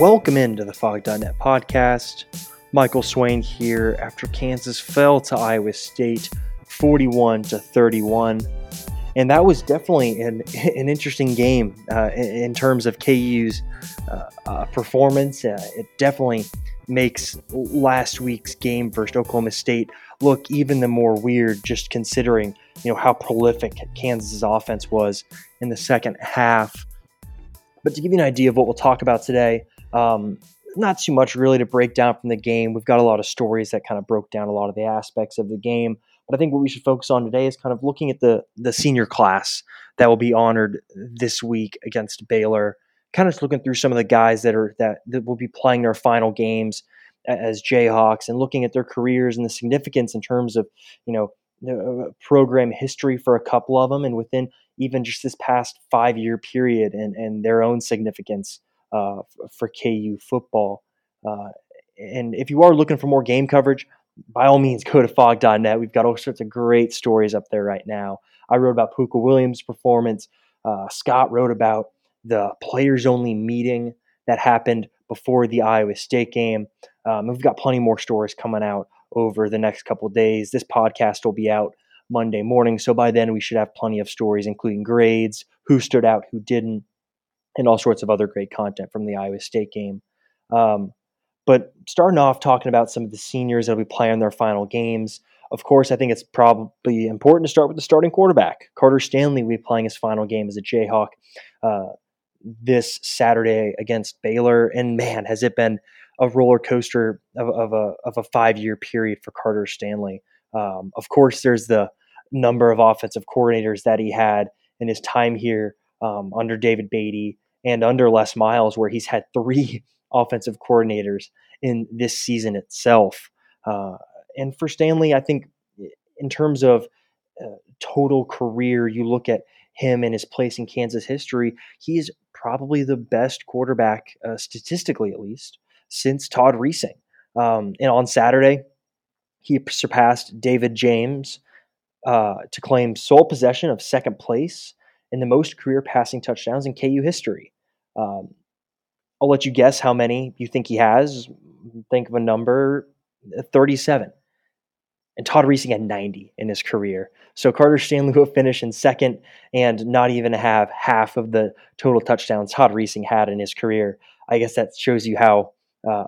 Welcome into the Phog.net podcast. Michael Swain here after Kansas fell to Iowa State 41 to 31. And that was definitely an, an interesting game uh, in, terms of KU's uh, uh, performance. Uh, it definitely makes last week's game versus Oklahoma State look even the more weird, just considering you know how prolific Kansas's offense was in the second half. But to give you an idea of what we'll talk about today, um, not too much really to break down from the game. We've got a lot of stories that kind of broke down a lot of the aspects of the game. But I think what we should focus on today is kind of looking at the the senior class that will be honored this week against Baylor. Kind of just looking through some of the guys that are that, that will be playing their final games as Jayhawks and looking at their careers and the significance in terms of you know the uh, program history for a couple of them and within even just this past five year period and, and their own significance uh, for KU football. Uh, and if you are looking for more game coverage, by all means, go to phog.net. We've got all sorts of great stories up there right now. I wrote about Pooka Williams' performance. Uh, Scott wrote about the players only meeting that happened before the Iowa State game. Um, we've got plenty more stories coming out over the next couple days. This podcast will be out Monday morning. So by then, we should have plenty of stories, including grades, who stood out, who didn't, and all sorts of other great content from the Iowa State game. Um, but starting off talking about some of the seniors that will be playing their final games. Of course, I think it's probably important to start with the starting quarterback. Carter Stanley will be playing his final game as a Jayhawk uh, this Saturday against Baylor. And man, has it been a roller coaster of, of a, of a five year period for Carter Stanley. Um, of course, there's the number of offensive coordinators that he had in his time here um, under David Beaty and under Les Miles, where he's had three offensive coordinators in this season itself. Uh, and for Stanley, I think in terms of uh, total career, you look at him and his place in Kansas history, he is probably the best quarterback, uh, statistically at least, since Todd Reesing. Um, and on Saturday, he surpassed David James uh, to claim sole possession of second place in the most career passing touchdowns in KU history. Um, I'll let you guess how many you think he has. Think of a number 37. And Todd Reesing had 90 in his career. So Carter Stanley will finish in second and not even have half of the total touchdowns Todd Reesing had in his career. I guess that shows you how uh,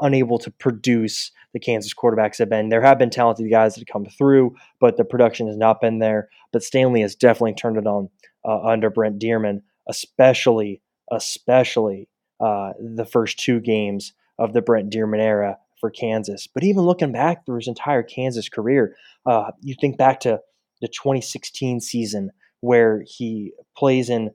unable to produce the Kansas quarterbacks have been. There have been talented guys that have come through, but the production has not been there. But Stanley has definitely turned it on uh, under Brent Dearmon, especially especially uh, the first two games of the Brent Dearmon era for Kansas. But even looking back through his entire Kansas career, uh, you think back to the 2016 season where he plays in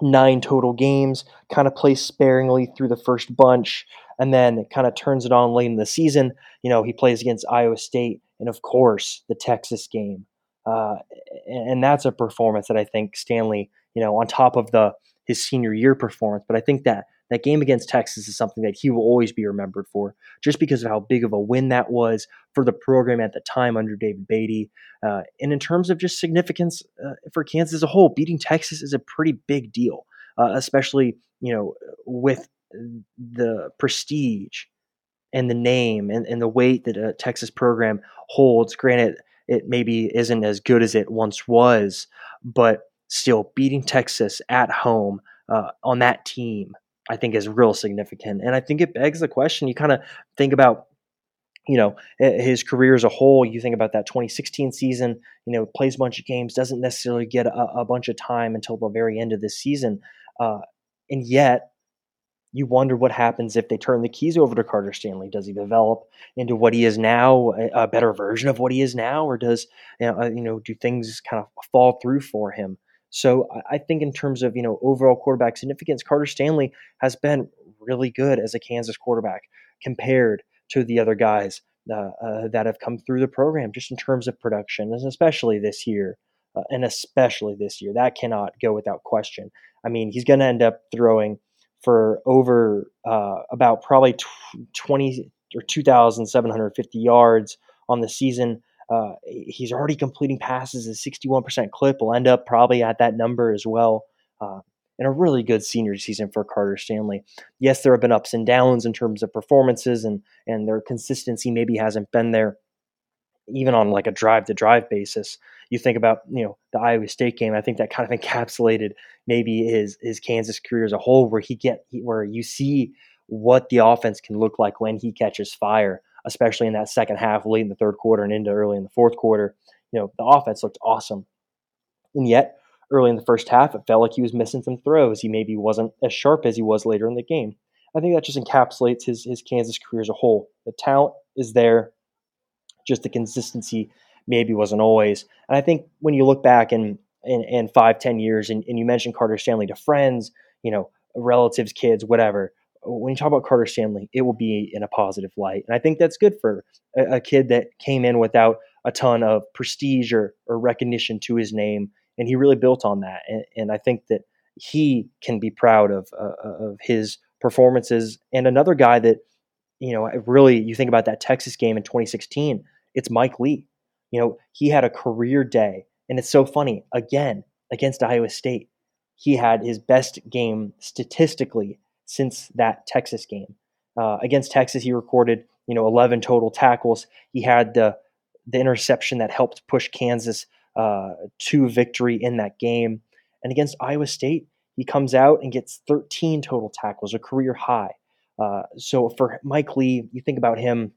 nine total games, kind of plays sparingly through the first bunch, and then kind of turns it on late in the season. You know, he plays against Iowa State and, of course, the Texas game. Uh, and that's a performance that I think Stanley, you know, on top of the his senior year performance, but I think that that game against Texas is something that he will always be remembered for, just because of how big of a win that was for the program at the time under David Beaty. Uh, and in terms of just significance uh, for Kansas as a whole, beating Texas is a pretty big deal, uh, especially you know with the prestige and the name and, and the weight that a Texas program holds. Granted, it maybe isn't as good as it once was, but still beating Texas at home uh, on that team, I think is real significant. And I think it begs the question you kind of think about, you know, his career as a whole. You think about that 2016 season, you know, plays a bunch of games, doesn't necessarily get a, a bunch of time until the very end of this season. Uh, and yet, you wonder what happens if they turn the keys over to Carter Stanley. Does he develop into what he is now, a, better version of what he is now, or does you know, uh, you know do things kind of fall through for him? So I think in terms of you know overall quarterback significance, Carter Stanley has been really good as a Kansas quarterback compared to the other guys uh, uh, that have come through the program, just in terms of production, and especially this year, uh, and especially this year, that cannot go without question. I mean, he's going to end up throwing for over uh, about probably twenty or two thousand seven hundred fifty yards on the season Uh, he's already completing passes at 61% clip. Will end up probably at that number as well. Uh, and a really good senior season for Carter Stanley. Yes, there have been ups and downs in terms of performances, and and their consistency maybe hasn't been there, even on like a drive to drive basis. You think about you know the Iowa State game. I think that kind of encapsulated maybe his his Kansas career as a whole, where he get where you see what the offense can look like when he catches fire, especially in that second half, late in the third quarter and into early in the fourth quarter. You know the offense looked awesome, and yet early in the first half, it felt like he was missing some throws. He maybe wasn't as sharp as he was later in the game. I think that just encapsulates his his Kansas career as a whole. The talent is there, just the consistency maybe wasn't always. And I think when you look back in in, in five, ten years, and, and you mentioned Carter Stanley to friends, you know, relatives, kids, whatever. When you talk about Carter Stanley, it will be in a positive light, and I think that's good for a, a kid that came in without a ton of prestige or, or recognition to his name and he really built on that. And, and I think that he can be proud of uh, of his performances. And another guy that you know really you think about that Texas game in 2016, it's Mike Lee. You know he had a career day, and it's so funny again against Iowa State. He had his best game statistically since that Texas game. Uh, against Texas, he recorded you know 11 total tackles. He had the the interception that helped push Kansas uh, to victory in that game. And against Iowa State, he comes out and gets 13 total tackles, a career high. Uh, so for Mike Lee, you think about him,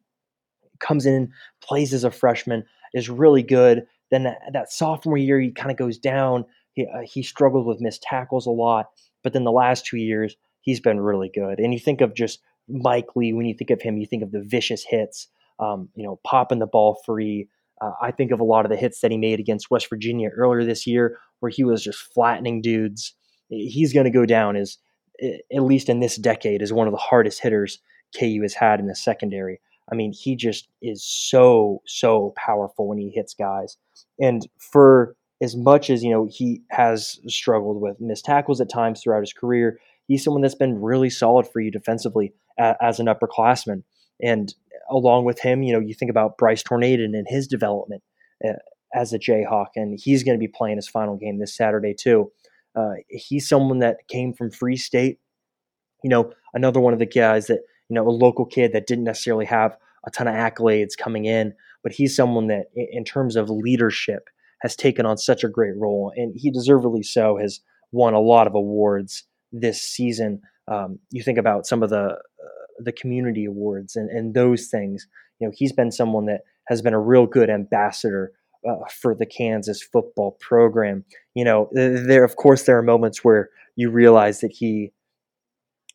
comes in, plays as a freshman, is really good. Then that, that sophomore year, he kind of goes down. He, uh, he struggled with missed tackles a lot. But then the last two years, he's been really good. And you think of just Mike Lee, when you think of him, you think of the vicious hits, um, you know, popping the ball free, uh, I think of a lot of the hits that he made against West Virginia earlier this year, where he was just flattening dudes. He's going to go down as, at least in this decade, as one of the hardest hitters KU has had in the secondary. I mean, he just is so so powerful when he hits guys. And for as much as you know, he has struggled with missed tackles at times throughout his career. He's someone that's been really solid for you defensively as an upperclassman. And along with him, you know, you think about Bryce Torneden and his development uh, as a Jayhawk, and he's going to be playing his final game this Saturday too. Uh, he's someone that came from Free State. You know, another one of the guys that you know, a local kid that didn't necessarily have a ton of accolades coming in, but he's someone that, in terms of leadership, has taken on such a great role, and he deservedly so has won a lot of awards this season. Um, you think about some of the the community awards and, and those things. You know, he's been someone that has been a real good ambassador uh, for the Kansas football program. You know, there of course there are moments where you realize that he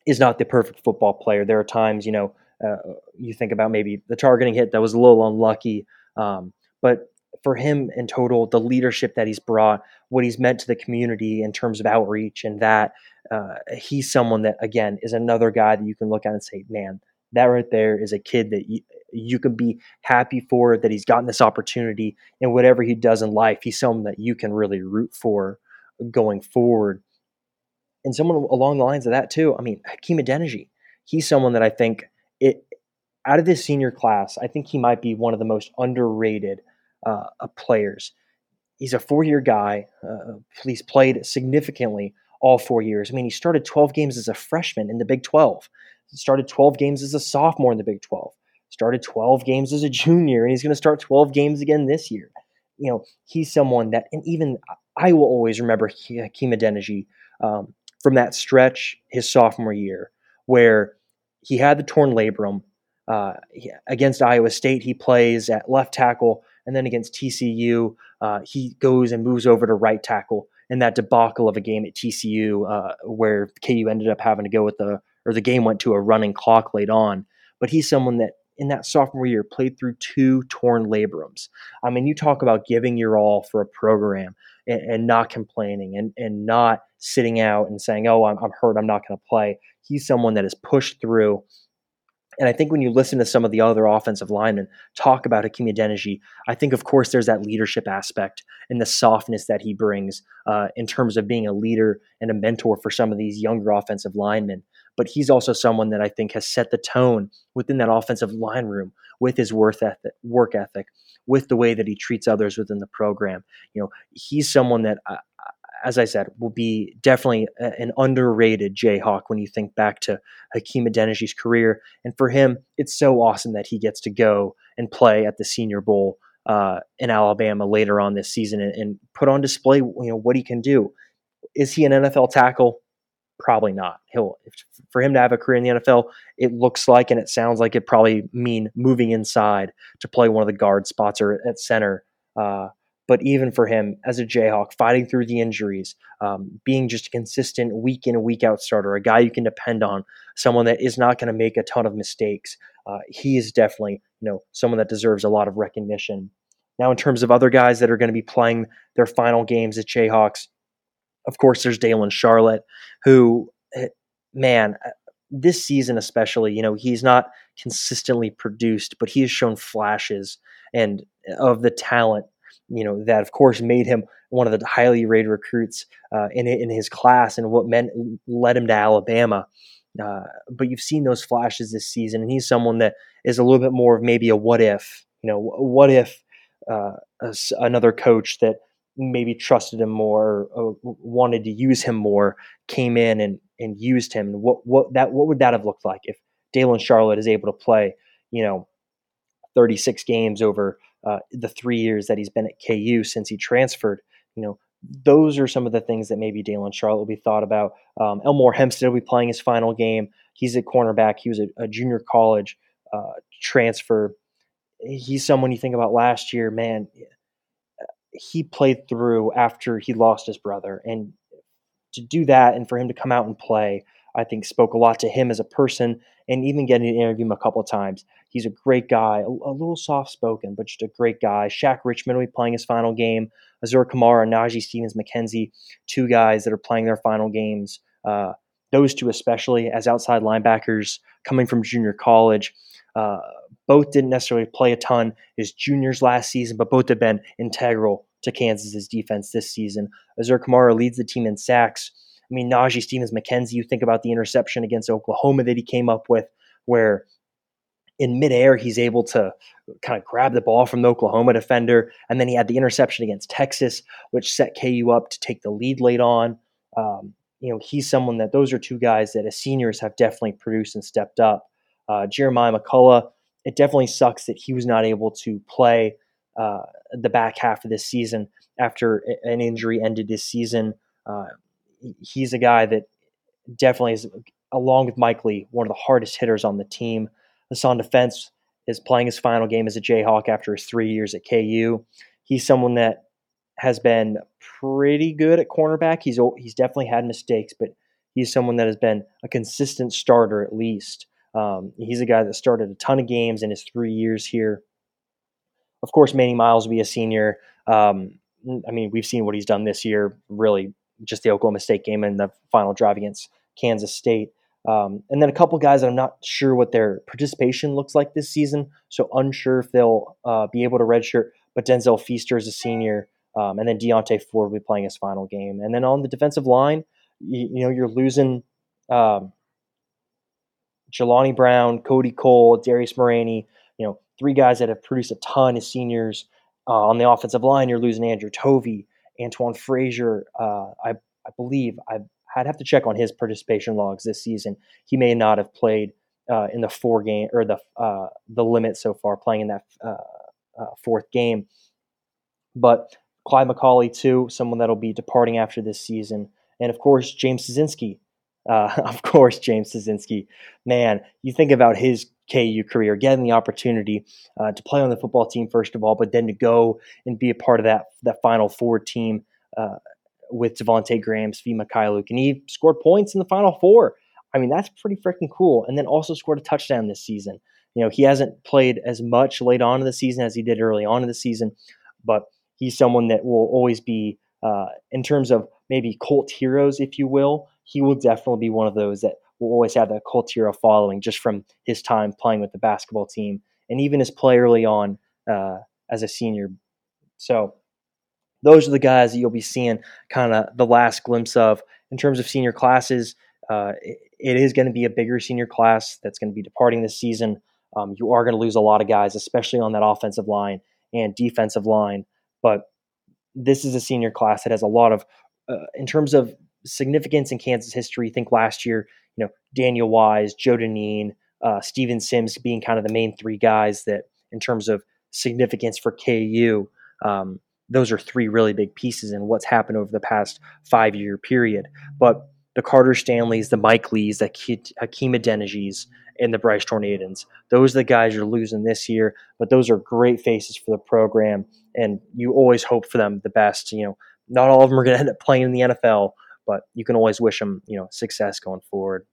is not the perfect football player. There are times, you know, uh, you think about maybe the targeting hit that was a little unlucky, um, but for him in total, the leadership that he's brought, what he's meant to the community in terms of outreach and that, uh, he's someone that again is another guy that you can look at and say, man, that right there is a kid that you, you can be happy for that he's gotten this opportunity and whatever he does in life, he's someone that you can really root for going forward. And someone along the lines of that too. I mean, Hakeem Adeniji, he's someone that I think it out of this senior class, I think he might be one of the most underrated uh, players. He's a four-year guy. Uh, he's played significantly all four years. I mean, he started 12 games as a freshman in the Big 12. He started 12 games as a sophomore in the Big 12. Started 12 games as a junior, and he's going to start 12 games again this year. You know, he's someone that, and even I will always remember Hakeem Adeniji um, from that stretch his sophomore year where he had the torn labrum. Uh, against Iowa State, he plays at left tackle, and then against TCU, uh, he goes and moves over to right tackle in that debacle of a game at TCU uh, where KU ended up having to go with the or the game went to a running clock late on. But he's someone that in that sophomore year played through two torn labrums. I mean, you talk about giving your all for a program and, and not complaining and, and not sitting out and saying, oh, I'm, I'm hurt, I'm not going to play. He's someone that has pushed through and I think when you listen to some of the other offensive linemen talk about Hakeem Adeniji, I think, of course, there's that leadership aspect and the softness that he brings uh, in terms of being a leader and a mentor for some of these younger offensive linemen. but he's also someone that I think has set the tone within that offensive line room with his ethic, work ethic, with the way that he treats others within the program. You know, he's someone that, uh, as I said, will be definitely an underrated Jayhawk when you think back to Hakeem Adeniji career. And for him, it's so awesome that he gets to go and play at the Senior Bowl uh, in Alabama later on this season and, and put on display, you know, what he can do. Is he an NFL tackle? Probably not. He'll for him to have a career in the NFL, it looks like and it sounds like it probably mean moving inside to play one of the guard spots or at center. Uh, but even for him as a Jayhawk, fighting through the injuries, um, being just a consistent week in week out starter, a guy you can depend on, someone that is not going to make a ton of mistakes, uh, he is definitely you know someone that deserves a lot of recognition. Now, in terms of other guys that are going to be playing their final games at Jayhawks, of course, there's Daylon Charlot, who, eh, man, uh, this season especially, you know, he's not consistently produced, but he has shown flashes and uh, of the talent, you know, that of course made him one of the highly rated recruits uh, in in his class and what meant led him to Alabama. Uh, but you've seen those flashes this season, and he's someone that is a little bit more of maybe a what if. You know, what if uh, another coach that maybe trusted him more or, wanted to use him more came in and, and used him. What what that what would that have looked like if Daylon Charlot is able to play, you know, 36 games over uh, the three years that he's been at KU since he transferred? You know, those are some of the things that maybe Daylon Charlot will be thought about. Um, Elmore Hempstead will be playing his final game. He's a cornerback. He was a, a junior college uh, transfer. He's someone you think about last year, man he played through after he lost his brother. And to do that and for him to come out and play, I think spoke a lot to him as a person and even getting to interview him a couple times. He's a great guy, a, a little soft spoken, but just a great guy. Shaq Richmond will be playing his final game. Azur Kamara, Najee Stevens McKenzie, two guys that are playing their final games. Uh, those two, especially as outside linebackers coming from junior college. Uh, both didn't necessarily play a ton as juniors last season, but both have been integral to Kansas's defense this season. Azur Kamara leads the team in sacks. I mean, Najee Stevens McKenzie, you think about the interception against Oklahoma that he came up with, where in midair he's able to kind of grab the ball from the Oklahoma defender, and then he had the interception against Texas, which set KU up to take the lead late on. Um, you know, he's someone that those are two guys that as seniors have definitely produced and stepped up. Uh, Jeremiah McCullough, it definitely sucks that he was not able to play uh, the back half of this season after an injury ended his season. Uh, he's a guy that definitely is, along with Mike Lee, one of the hardest hitters on the team. Hasan Defense is playing his final game as a Jayhawk after his three years at KU. He's someone that has been pretty good at cornerback. He's he's definitely had mistakes, but he's someone that has been a consistent starter at least. Um, he's a guy that started a ton of games in his three years here. Of course, Manny Miles will be a senior. Um, I mean, we've seen what he's done this year, really, just the Oklahoma State game and the final drive against Kansas State. Um, and then a couple guys that I'm not sure what their participation looks like this season, so unsure if they'll uh, be able to redshirt. But Denzel Feaster is a senior, um, and then Deontay Ford will be playing his final game. And then on the defensive line, you, you know, you're losing um, Jelani Brown, Cody Cole, Darrius Moragne, you know, three guys that have produced a ton as seniors. Uh, on the offensive line, you're losing Andru Tovi, Antoine Frazier. Uh, I, I believe I, would have to check on his participation logs this season. He may not have played uh, in the four game or the uh, the limit so far, playing in that uh, uh, fourth game. But Clyde McCauley too, someone that'll be departing after this season, and of course James Sosinski, uh, of course, James Sosinski. Man, you think about his KU career, getting the opportunity uh, to play on the football team first of all, but then to go and be a part of that that Final Four team uh, with Devonte Graham, Svi Mykhailiuk, and he scored points in the Final Four. I mean, that's pretty freaking cool. And then also scored a touchdown this season. You know, he hasn't played as much late on in the season as he did early on in the season, but he's someone that will always be, uh, in terms of maybe cult heroes, if you will, he will definitely be one of those that will always have that cult hero following just from his time playing with the basketball team and even his play early on uh, as a senior. So those are the guys that you'll be seeing kind of the last glimpse of in terms of senior classes. Uh, it is going to be a bigger senior class that's going to be departing this season. Um, you are going to lose a lot of guys, especially on that offensive line and defensive line. But this is a senior class that has a lot of, uh, in terms of significance in Kansas history. Think last year, you know, Daniel Wise, Joe Dineen, uh, Steven Sims being kind of the main three guys that, in terms of significance for KU, um, those are three really big pieces in what's happened over the past five year period. But the Carter Stanleys, the Mike Lees, the Hakeem Adenijis, and the Bryce Tornedens. Those are the guys you're losing this year, but those are great faces for the program, and you always hope for them the best. You know, not all of them are going to end up playing in the NFL, but you can always wish them, you know, success going forward.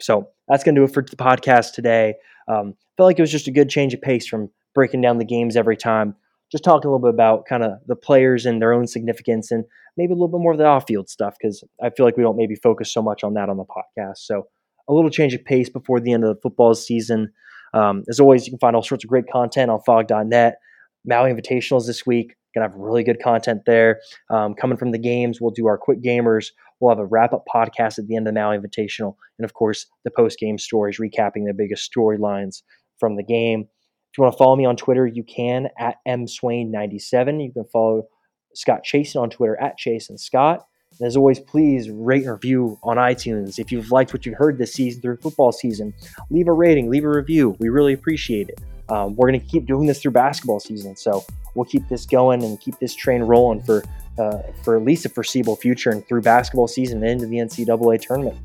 So that's going to do it for the podcast today. Um, felt like it was just a good change of pace from breaking down the games every time just talking a little bit about kind of the players and their own significance and maybe a little bit more of the off field stuff because I feel like we don't maybe focus so much on that on the podcast. So a little change of pace before the end of the football season. Um, as always, you can find all sorts of great content on phog.net. Maui Invitationals this week. Gonna have really good content there. Um, coming from the games, we'll do our quick gamers. We'll have a wrap up podcast at the end of the Maui Invitational, and of course, the post game stories recapping the biggest storylines from the game. If you want to follow me on Twitter, you can at mswain97. You can follow Scott Chasen on Twitter at Chase and Scott. And as always, please rate and review on iTunes. If you've liked what you heard this season through football season, leave a rating, leave a review. We really appreciate it. Um, we're going to keep doing this through basketball season, so we'll keep this going and keep this train rolling for uh, for at least a foreseeable future and through basketball season and into the NCAA tournament.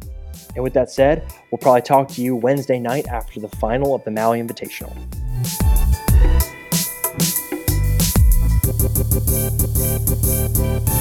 And with that said, we'll probably talk to you Wednesday night after the final of the Maui Invitational. Thank you.